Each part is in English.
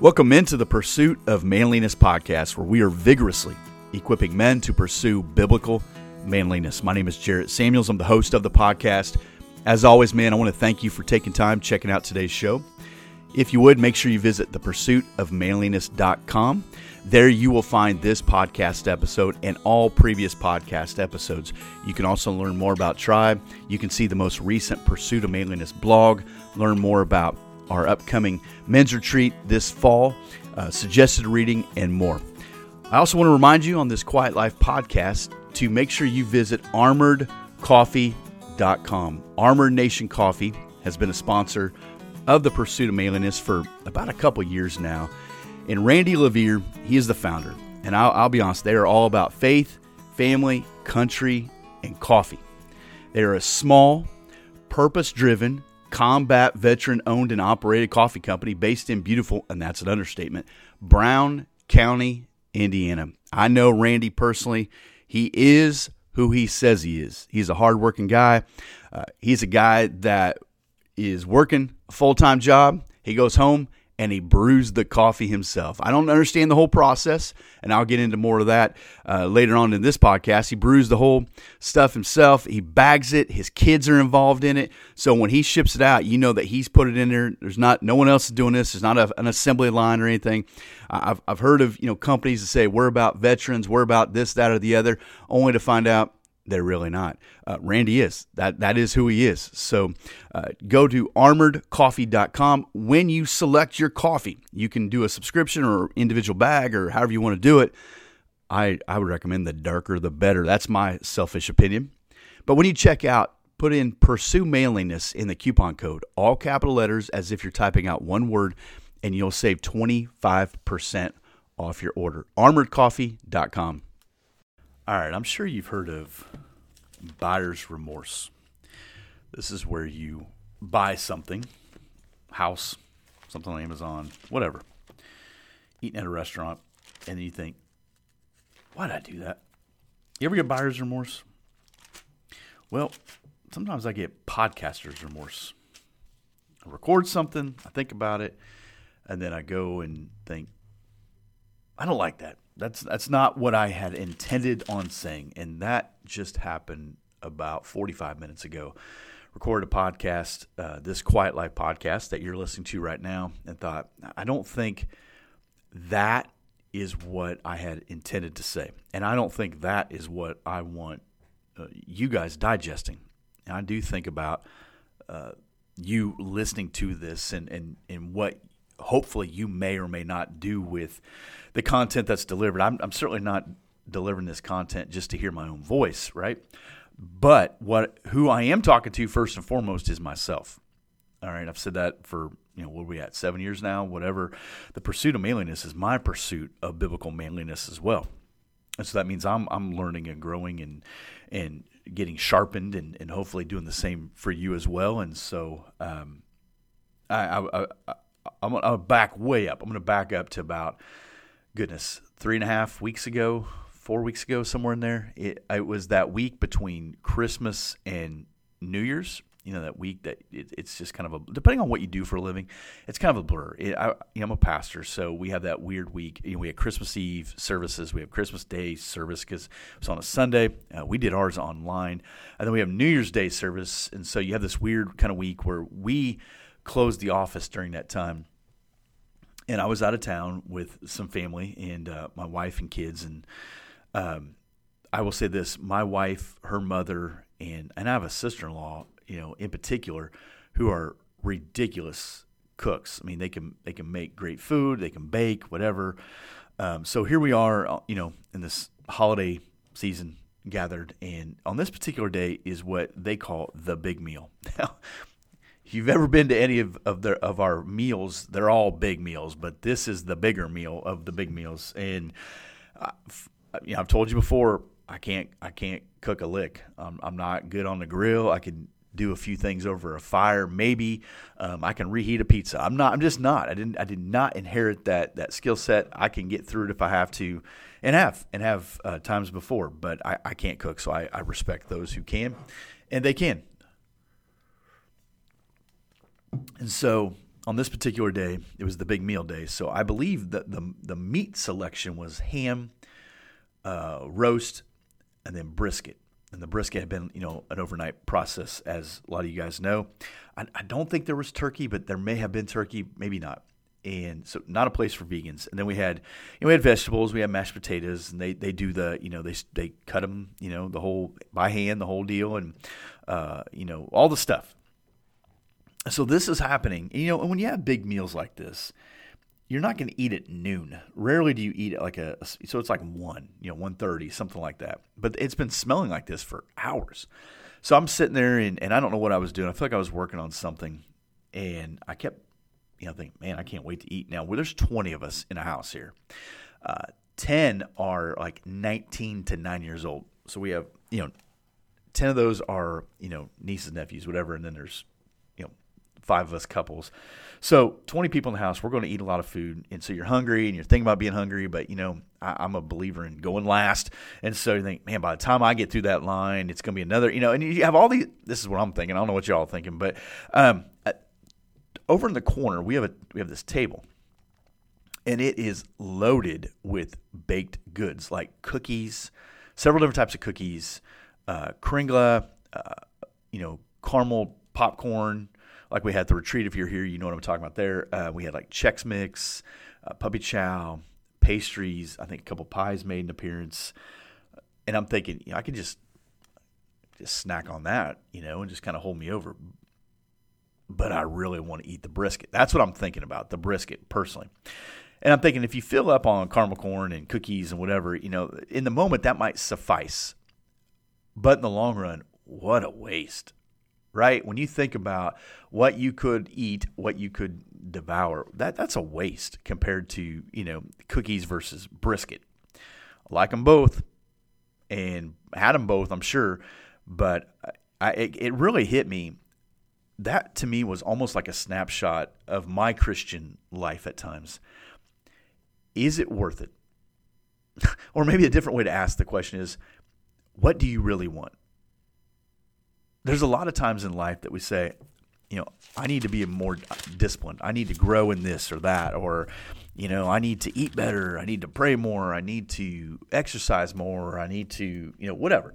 Welcome into the Pursuit of Manliness podcast, where we are vigorously equipping men to pursue biblical manliness. My name is Jarrett Samuels. I'm the host of the podcast. As always, man, I want to thank you for taking time checking out today's show. If you would, make sure you visit thepursuitofmanliness.com. There you will find this podcast episode and all previous podcast episodes. You can also learn more about Tribe. You can see the most recent Pursuit of Manliness blog, learn more about our upcoming men's retreat this fall, uh, suggested reading, and more. I also want to remind you on this Quiet Life podcast to make sure you visit armoredcoffee.com. Armored Nation Coffee has been a sponsor of the Pursuit of Manliness for about a couple years now. And Randy Levere, he is the founder. And I'll, I'll be honest, they are all about faith, family, country, and coffee. They are a small, purpose driven, combat veteran owned and operated coffee company based in beautiful, and that's an understatement, Brown County, Indiana. I know Randy personally. He is who he says he is. He's a hardworking guy. Uh, he's a guy that is working a full time job. He goes home and he brews the coffee himself. I don't understand the whole process, and I'll get into more of that uh, later on in this podcast. He brews the whole stuff himself. He bags it. His kids are involved in it. So when he ships it out, you know that he's put it in there. There's not no one else is doing this. There's not a, an assembly line or anything. I've I've heard of you know companies that say we're about veterans, we're about this, that, or the other, only to find out they're really not. Uh, Randy is. That that is who he is. So uh, go to armoredcoffee.com. When you select your coffee, you can do a subscription or individual bag or however you want to do it. I, I would recommend the darker the better. That's my selfish opinion. But when you check out, put in pursue manliness in the coupon code, all capital letters as if you're typing out one word, and you'll save 25% off your order. Armoredcoffee.com. All right, I'm sure you've heard of buyer's remorse. This is where you buy something, house, something on Amazon, whatever, eating at a restaurant, and then you think, why did I do that? You ever get buyer's remorse? Well, sometimes I get podcaster's remorse. I record something, I think about it, and then I go and think, I don't like that. That's that's not what I had intended on saying, and that just happened about 45 minutes ago. Recorded a podcast, uh, this Quiet Life podcast that you're listening to right now, and thought I don't think that is what I had intended to say, and I don't think that is what I want uh, you guys digesting. And I do think about uh, you listening to this and and and what hopefully you may or may not do with the content that's delivered. I'm, I'm certainly not delivering this content just to hear my own voice, right? But what who I am talking to first and foremost is myself. All right, I've said that for you know what are we at seven years now, whatever. The pursuit of manliness is my pursuit of biblical manliness as well, and so that means I'm I'm learning and growing and and getting sharpened and, and hopefully doing the same for you as well. And so um, I, I, I I'm gonna back way up. I'm gonna back up to about goodness three and a half weeks ago, four weeks ago, somewhere in there. It, it was that week between Christmas and New Year's. You know that week that it, it's just kind of a depending on what you do for a living, it's kind of a blur. It, I, am a pastor, so we have that weird week. You know, we have Christmas Eve services, we have Christmas Day service because it's on a Sunday. Uh, we did ours online, and then we have New Year's Day service, and so you have this weird kind of week where we closed the office during that time. And I was out of town with some family and uh, my wife and kids. And um, I will say this: my wife, her mother, and and I have a sister-in-law, you know, in particular, who are ridiculous cooks. I mean, they can they can make great food, they can bake, whatever. Um, so here we are, uh, you know, in this holiday season gathered, and on this particular day is what they call the big meal. Now, if you've ever been to any of, of their of our meals, they're all big meals, but this is the bigger meal of the big meals. And uh, you know, I've told you before, I can't I can't cook a lick. I'm, I'm not good on the grill. I can do a few things over a fire. Maybe um, I can reheat a pizza. I'm not. I'm just not. I didn't. I did not inherit that that skill set. I can get through it if I have to, and have and have uh, times before. But I, I can't cook, so I, I respect those who can, and they can. And so on this particular day, it was the big meal day. So I believe that the the meat selection was ham, uh, roast, and then brisket. And the brisket had been, you know, an overnight process, as a lot of you guys know. I, I don't think there was turkey, but there may have been turkey, maybe not. And so, not a place for vegans. And then we had, you know, we had vegetables, we had mashed potatoes, and they, they do the, you know, they they cut them, you know, the whole by hand, the whole deal, and uh, you know, all the stuff so this is happening. You know, and when you have big meals like this, you're not going to eat at noon. Rarely do you eat at like a so it's like one, you know, one thirty, something like that. But it's been smelling like this for hours. So I'm sitting there and, and I don't know what I was doing. I feel like I was working on something, and I kept, you know, thinking, man, I can't wait to eat now. Well, there's 20 of us in a house here. Uh, 10 are like 19 to 9 years old. So we have, you know, 10 of those are, you know, nieces, nephews, whatever, and then there's five of us couples. So 20 people in the house, we're going to eat a lot of food. And so you're hungry and you're thinking about being hungry, but you know, I, am a believer in going last. And so you think, man, by the time I get through that line, it's going to be another, you know, and you have all these, this is what I'm thinking. I don't know what y'all are thinking, but um, uh, over in the corner, we have a, we have this table and it is loaded with baked goods like cookies, several different types of cookies, uh, Kringle, uh, you know, caramel popcorn, like we had the retreat. If you're here, you know what I'm talking about. There, uh, we had like Chex Mix, uh, puppy chow, pastries. I think a couple pies made an appearance, and I'm thinking, you know, I could just just snack on that, you know, and just kind of hold me over. But I really want to eat the brisket. That's what I'm thinking about, the brisket personally. And I'm thinking if you fill up on caramel corn and cookies and whatever, you know, in the moment that might suffice. But in the long run, what a waste right? When you think about what you could eat, what you could devour, that that's a waste compared to you know cookies versus brisket. I like them both, and had them both, I'm sure, but I, it, it really hit me. That to me was almost like a snapshot of my Christian life at times. Is it worth it? or maybe a different way to ask the question is, what do you really want? There's a lot of times in life that we say, you know, I need to be more disciplined. I need to grow in this or that, or, you know, I need to eat better. I need to pray more. I need to exercise more. I need to, you know, whatever.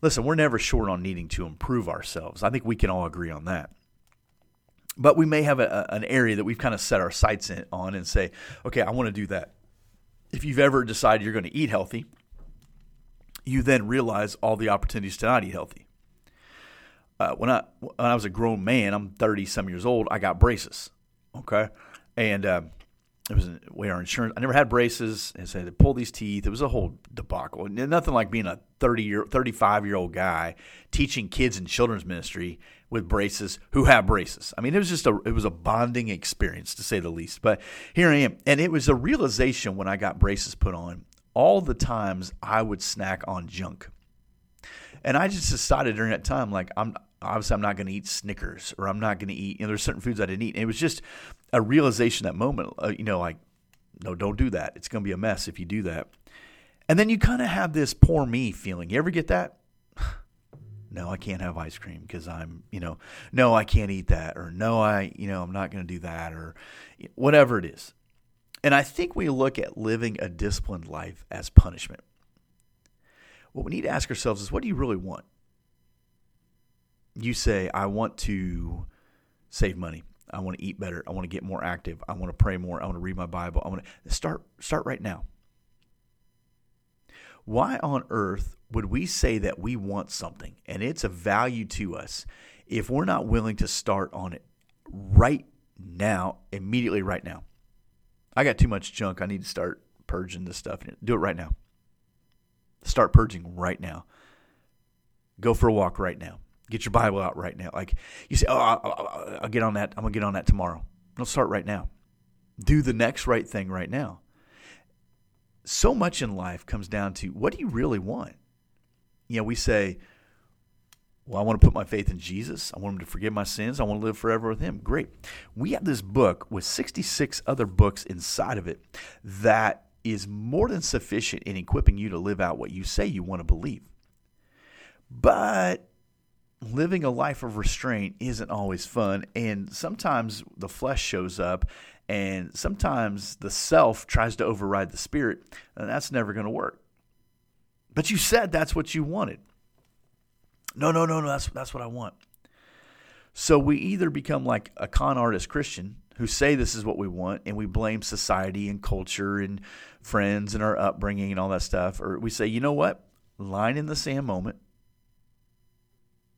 Listen, we're never short on needing to improve ourselves. I think we can all agree on that. But we may have a, an area that we've kind of set our sights in, on and say, okay, I want to do that. If you've ever decided you're going to eat healthy, you then realize all the opportunities to not eat healthy uh, when I when I was a grown man, I'm 30 some years old. I got braces, okay, and uh, it was we our insurance. I never had braces, and so they pull these teeth. It was a whole debacle. Nothing like being a 30 year, 35 year old guy teaching kids in children's ministry with braces who have braces. I mean, it was just a it was a bonding experience to say the least. But here I am, and it was a realization when I got braces put on. All the times I would snack on junk. And I just decided during that time, like I'm obviously I'm not going to eat Snickers or I'm not going to eat. You know, there's certain foods I didn't eat. And it was just a realization that moment. Uh, you know, like no, don't do that. It's going to be a mess if you do that. And then you kind of have this poor me feeling. You ever get that? no, I can't have ice cream because I'm, you know, no, I can't eat that, or no, I, you know, I'm not going to do that, or whatever it is. And I think we look at living a disciplined life as punishment. What we need to ask ourselves is what do you really want? You say, I want to save money. I want to eat better. I want to get more active. I want to pray more. I want to read my Bible. I want to start start right now. Why on earth would we say that we want something and it's a value to us if we're not willing to start on it right now, immediately right now? I got too much junk. I need to start purging this stuff. Do it right now. Start purging right now. Go for a walk right now. Get your Bible out right now. Like you say, oh, I'll, I'll, get on that. I'm gonna get on that tomorrow. Let's start right now. Do the next right thing right now. So much in life comes down to what do you really want? You know, we say, well, I want to put my faith in Jesus. I want him to forgive my sins. I want to live forever with him. Great. We have this book with 66 other books inside of it that is more than sufficient in equipping you to live out what you say you want to believe. But living a life of restraint isn't always fun. And sometimes the flesh shows up, and sometimes the self tries to override the spirit, and that's never going to work. But you said that's what you wanted. No, no, no, no, that's, that's what I want. So we either become like a con artist Christian who say this is what we want and we blame society and culture and friends and our upbringing and all that stuff, or we say, you know what? Line in the sand moment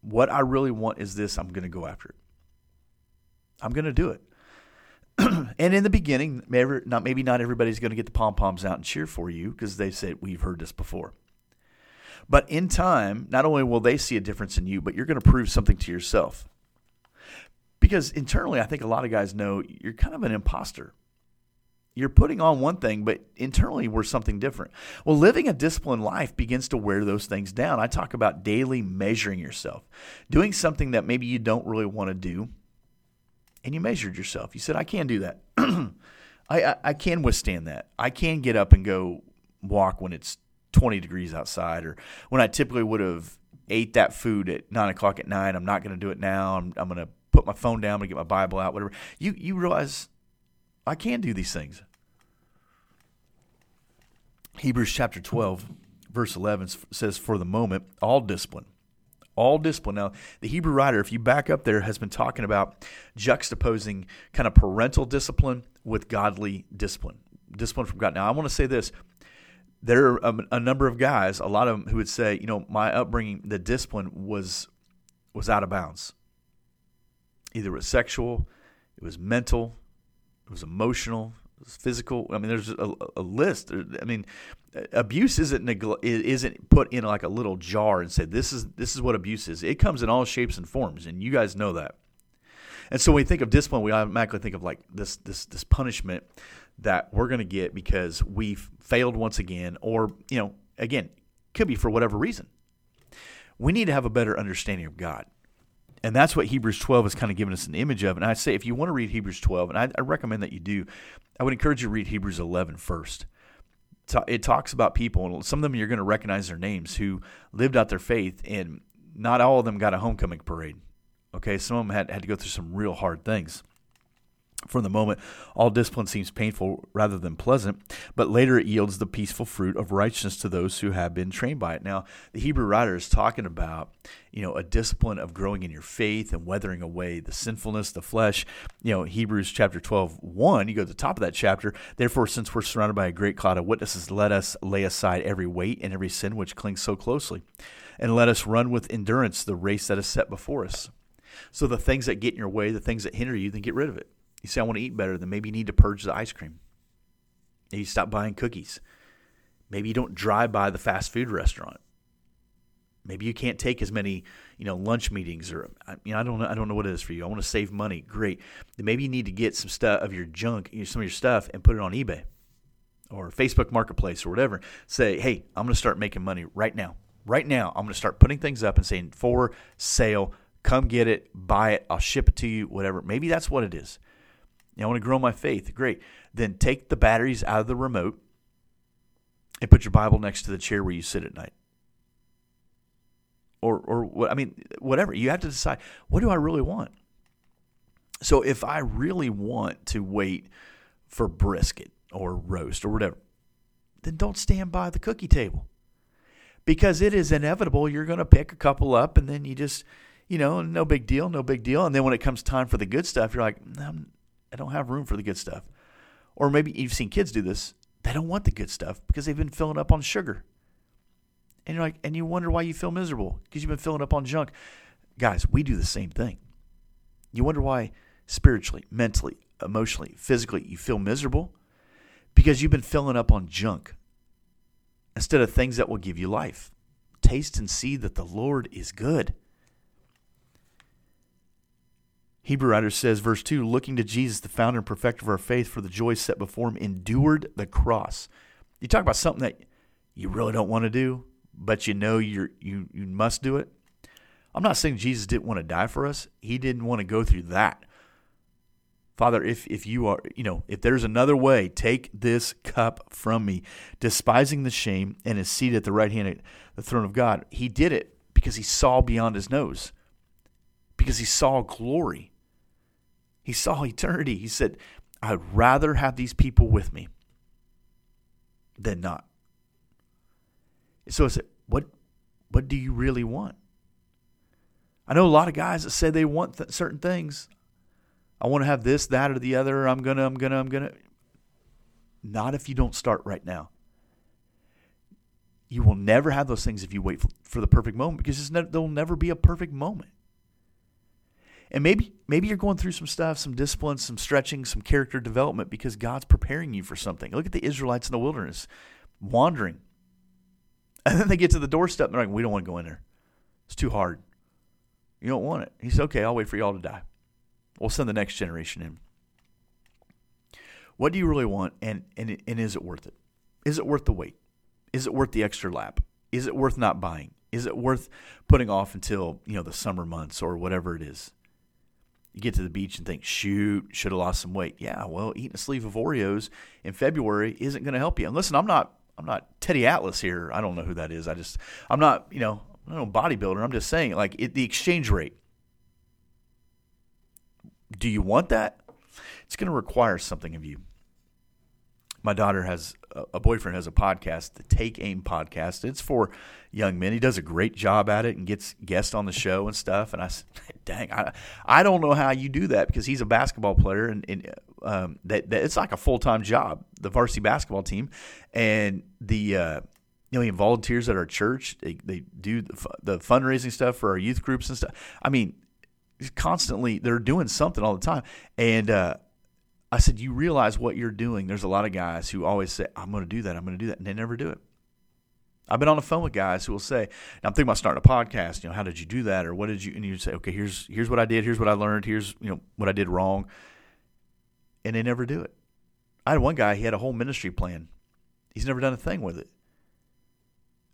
what I really want is this. I'm going to go after it. I'm going to do it. and in the beginning, maybe not, maybe not everybody's going to get the pom poms out and cheer for you because they said, We've heard this before. But in time, not only will they see a difference in you, but you're going to prove something to yourself. Because internally, I think a lot of guys know you're kind of an imposter you're putting on one thing, but internally we're something different. Well, living a disciplined life begins to wear those things down. I talk about daily measuring yourself, doing something that maybe you don't really want to do, and you measured yourself. You said, I can do that. I, I, I can withstand that. I can get up and go walk when it's 20 degrees outside, or when I typically would have ate that food at nine o'clock at night. I'm not going to do it now. I'm, I'm going to put my phone down, I'm going to get my Bible out, whatever. You, you realize I can do these things. Hebrews chapter 12, verse 11 says, For the moment, all discipline, all discipline. Now, the Hebrew writer, if you back up there, has been talking about juxtaposing kind of parental discipline with godly discipline, discipline from God. Now, I want to say this. There are a, a number of guys, a lot of them, who would say, you know, my upbringing, the discipline was was out of bounds. Either it was sexual, it was mental, it was emotional, it was physical. I mean, there's a, a list. I mean, abuse isn't isn't put in like a little jar and said this is this is what abuse is. It comes in all shapes and forms, and you guys know that. And so when we think of discipline, we automatically think of like this this this punishment that we're going to get because we failed once again, or you know, again, could be for whatever reason. We need to have a better understanding of God. And that's what Hebrews 12 is kind of giving us an image of. And I say, if you want to read Hebrews 12, and I, I recommend that you do, I would encourage you to read Hebrews 11 first. It talks about people, and some of them you're going to recognize their names, who lived out their faith, and not all of them got a homecoming parade. Okay, some of them had, had to go through some real hard things. For the moment, all discipline seems painful rather than pleasant, but later it yields the peaceful fruit of righteousness to those who have been trained by it. Now, the Hebrew writer is talking about, you know, a discipline of growing in your faith and weathering away the sinfulness, the flesh. You know, Hebrews chapter 12, 1, you go to the top of that chapter. Therefore, since we're surrounded by a great cloud of witnesses, let us lay aside every weight and every sin which clings so closely, and let us run with endurance the race that is set before us. So the things that get in your way, the things that hinder you, then get rid of it. You say, I want to eat better, then maybe you need to purge the ice cream. Maybe you stop buying cookies. Maybe you don't drive by the fast food restaurant. Maybe you can't take as many, you know, lunch meetings or you know, I don't know, I don't know what it is for you. I want to save money. Great. Then maybe you need to get some stuff of your junk, some of your stuff, and put it on eBay or Facebook Marketplace or whatever. Say, hey, I'm going to start making money right now. Right now, I'm going to start putting things up and saying for sale. Come get it, buy it. I'll ship it to you. Whatever. Maybe that's what it is. I want to grow my faith. Great. Then take the batteries out of the remote and put your Bible next to the chair where you sit at night. Or, or what? I mean, whatever. You have to decide what do I really want. So if I really want to wait for brisket or roast or whatever, then don't stand by the cookie table because it is inevitable you're going to pick a couple up and then you just, you know, no big deal, no big deal. And then when it comes time for the good stuff, you're like, I don't have room for the good stuff. Or maybe you've seen kids do this. They don't want the good stuff because they've been filling up on sugar. And you're like, and you wonder why you feel miserable because you've been filling up on junk. Guys, we do the same thing. You wonder why spiritually, mentally, emotionally, physically you feel miserable because you've been filling up on junk instead of things that will give you life. Taste and see that the Lord is good. Hebrew writer says, verse 2 looking to Jesus, the founder and perfecter of our faith, for the joy set before him, endured the cross. You talk about something that you really don't want to do, but you know you're, you, you must do it. I'm not saying Jesus didn't want to die for us, he didn't want to go through that. Father, if, if you are, you know, if there's another way, take this cup from me, despising the shame and is seated at the right hand of the throne of God. He did it because he saw beyond his nose. because he saw glory. He saw eternity. He said, I'd rather have these people with me than not. So I said, what, what do you really want? I know a lot of guys that say they want th- certain things. I want to have this, that, or the other. I'm gonna, I'm gonna, I'm gonna. Not if you don't start right now. You will never have those things if you wait for, for the perfect moment because ne- there'll never be a perfect moment. And maybe maybe you're going through some stuff, some discipline, some stretching, some character development because God's preparing you for something. Look at the Israelites in the wilderness, wandering. And then they get to the doorstep and they're like, we don't want to go in there. It's too hard. You don't want it. He said, okay, I'll wait for y'all to die. We'll send the next generation in. What do you really want, and, and, and is it worth it? Is it worth the wait? Is it worth the extra lap? Is it worth not buying? Is it worth putting off until you know the summer months or whatever it is? You get to the beach and think, shoot, should have lost some weight. Yeah, well, eating a sleeve of Oreos in February isn't going to help you. And listen, I'm not I'm not Teddy Atlas here. I don't know who that is. I just I'm not you know I'm not a bodybuilder. I'm just saying like it, the exchange rate. Do you want that? It's going to require something of you my daughter has a boyfriend has a podcast, the Take Aim podcast. It's for young men. He does a great job at it and gets guests on the show and stuff. And I said, dang, I, I don't know how you do that because he's a basketball player and, and um, that, that, it's like a full time job, the varsity basketball team, and the. Uh, you know, he volunteers at our church. They, they do the, the fundraising stuff for our youth groups and stuff. I mean, constantly they're doing something all the time. And uh, I said, You realize what you're doing. There's a lot of guys who always say, I'm going to do that. I'm going to do that. And they never do it. I've been on the phone with guys who will say, I'm thinking about starting a podcast. You know, how did you do that? Or what did you, and you say, okay, here's, here's what I did. Here's what I learned. Here's, you know, what I did wrong. And they never do it. I had one guy, he had a whole ministry plan. He's never done a thing with it.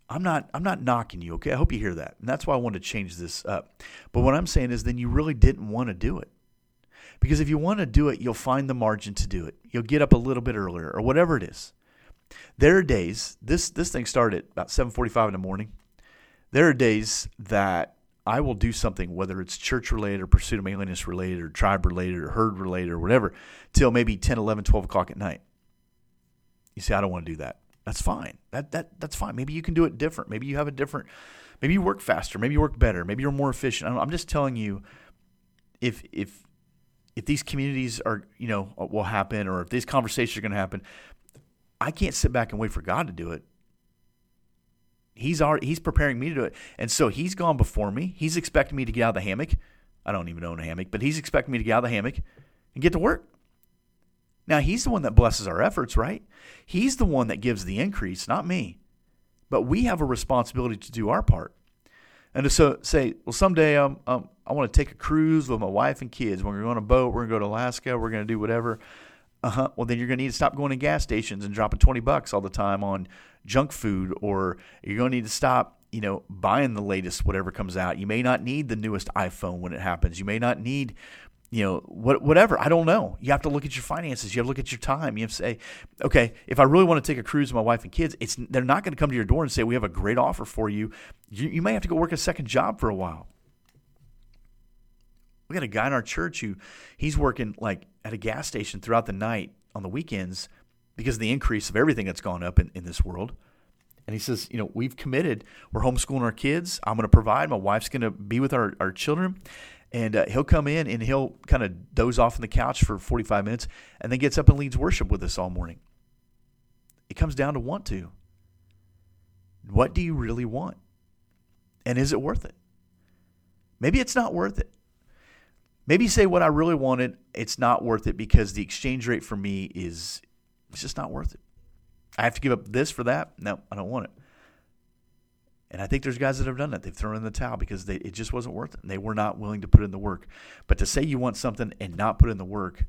I'm not I'm not knocking you, okay? I hope you hear that. And that's why I wanted to change this up. But what I'm saying is then you really didn't want to do it. Because if you want to do it, you'll find the margin to do it. You'll get up a little bit earlier or whatever it is. There are days, this this thing started about 7:45 in the morning. There are days that I will do something, whether it's church related or pursuit of manliness related or tribe related or herd related or whatever, till maybe 10, 11, 12 o'clock at night. You say, I don't want to do that. That's fine. That, that, that's fine. Maybe you can do it different. Maybe you have a different, maybe you work faster. Maybe you work better. Maybe you're more efficient. I'm just telling you, if, if if these communities are, you know, will happen or if these conversations are going to happen, I can't sit back and wait for God to do it. He's already he's preparing me to do it. And so he's gone before me. He's expecting me to get out of the hammock. I don't even own a hammock, but he's expecting me to get out of the hammock and get to work. Now he's the one that blesses our efforts, right? He's the one that gives the increase, not me. But we have a responsibility to do our part. And to so, say, well, someday um, um, I want to take a cruise with my wife and kids. We're going to go on a boat. We're going to go to Alaska. We're going to do whatever. Uh huh. Well, then you're going to need to stop going to gas stations and dropping 20 bucks all the time on junk food, or you're going to need to stop, you know, buying the latest whatever comes out. You may not need the newest iPhone when it happens. You may not need you know, what, whatever. I don't know. You have to look at your finances. You have to look at your time. You have to say, okay, if I really want to take a cruise with my wife and kids, it's they're not going to come to your door and say we have a great offer for you. You, you may have to go work a second job for a while. We got a guy in our church who he's working like at a gas station throughout the night on the weekends because of the increase of everything that's gone up in, in this world. And he says, you know, we've committed. We're homeschooling our kids. I'm going to provide. My wife's going to be with our, our children and uh, he'll come in and he'll kind of doze off on the couch for 45 minutes and then gets up and leads worship with us all morning. It comes down to want to. What do you really want? And is it worth it? Maybe it's not worth it. Maybe say what I really wanted, it's not worth it because the exchange rate for me is it's just not worth it. I have to give up this for that. No, I don't want it. And I think there's guys that have done that. They've thrown in the towel because they, it just wasn't worth it. And they were not willing to put in the work. But to say you want something and not put in the work,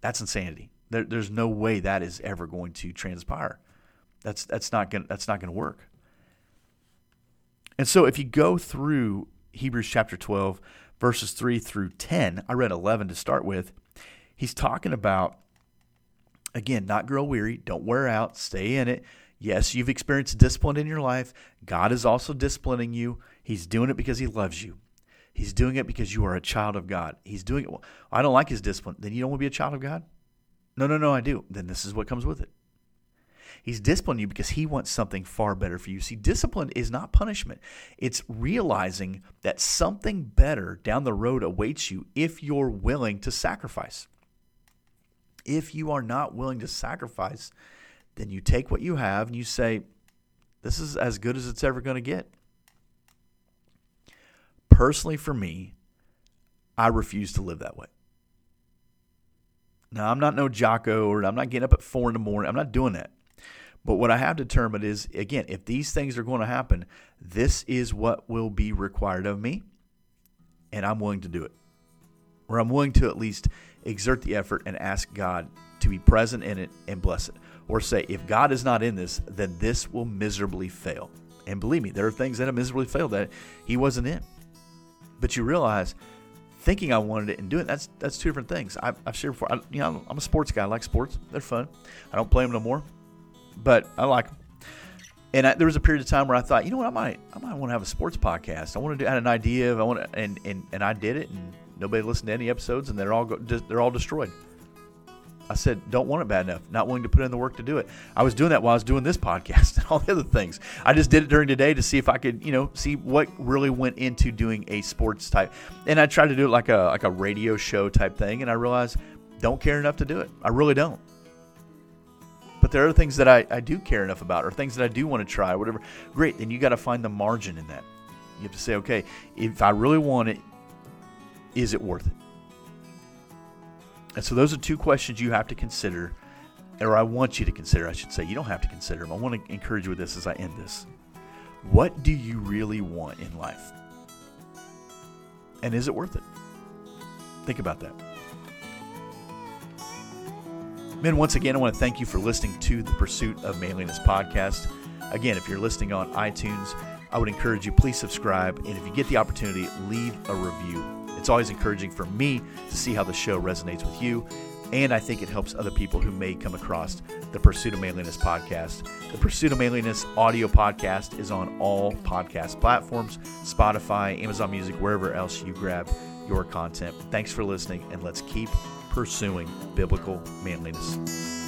that's insanity. There, there's no way that is ever going to transpire. That's that's not going that's not going to work. And so if you go through Hebrews chapter 12 verses 3 through 10, I read 11 to start with. He's talking about again, not grow weary, don't wear out, stay in it Yes, you've experienced discipline in your life. God is also disciplining you. He's doing it because He loves you. He's doing it because you are a child of God. He's doing it. Well, I don't like his discipline. Then you don't want to be a child of God? No, no, no, I do. Then this is what comes with it. He's disciplining you because he wants something far better for you. See, discipline is not punishment. It's realizing that something better down the road awaits you if you're willing to sacrifice. If you are not willing to sacrifice, then you take what you have and you say, This is as good as it's ever going to get. Personally, for me, I refuse to live that way. Now, I'm not no Jocko or I'm not getting up at four in the morning. I'm not doing that. But what I have determined is, again, if these things are going to happen, this is what will be required of me, and I'm willing to do it. Or I'm willing to at least exert the effort and ask God to be present in it and bless it. Or say, if God is not in this, then this will miserably fail. And believe me, there are things that have miserably failed that He wasn't in. But you realize, thinking I wanted it and doing it, that's that's two different things. I've, I've shared before. I, you know, I'm a sports guy. I like sports. They're fun. I don't play them no more but I like them. And I, there was a period of time where I thought, you know what, I might, I might want to have a sports podcast. I want to do, I had an idea of, I want to, and, and, and I did it, and nobody listened to any episodes, and they're all, go, they're all destroyed. I said, don't want it bad enough, not willing to put in the work to do it. I was doing that while I was doing this podcast and all the other things. I just did it during the day to see if I could, you know, see what really went into doing a sports type. And I tried to do it like a like a radio show type thing, and I realized don't care enough to do it. I really don't. There are things that I, I do care enough about, or things that I do want to try, whatever. Great, then you got to find the margin in that. You have to say, okay, if I really want it, is it worth it? And so those are two questions you have to consider, or I want you to consider, I should say. You don't have to consider them. I want to encourage you with this as I end this. What do you really want in life? And is it worth it? Think about that. Men, once again, I want to thank you for listening to the Pursuit of Manliness podcast. Again, if you're listening on iTunes, I would encourage you, please subscribe. And if you get the opportunity, leave a review. It's always encouraging for me to see how the show resonates with you. And I think it helps other people who may come across the Pursuit of Manliness podcast. The Pursuit of Manliness audio podcast is on all podcast platforms Spotify, Amazon Music, wherever else you grab your content. Thanks for listening, and let's keep pursuing biblical manliness.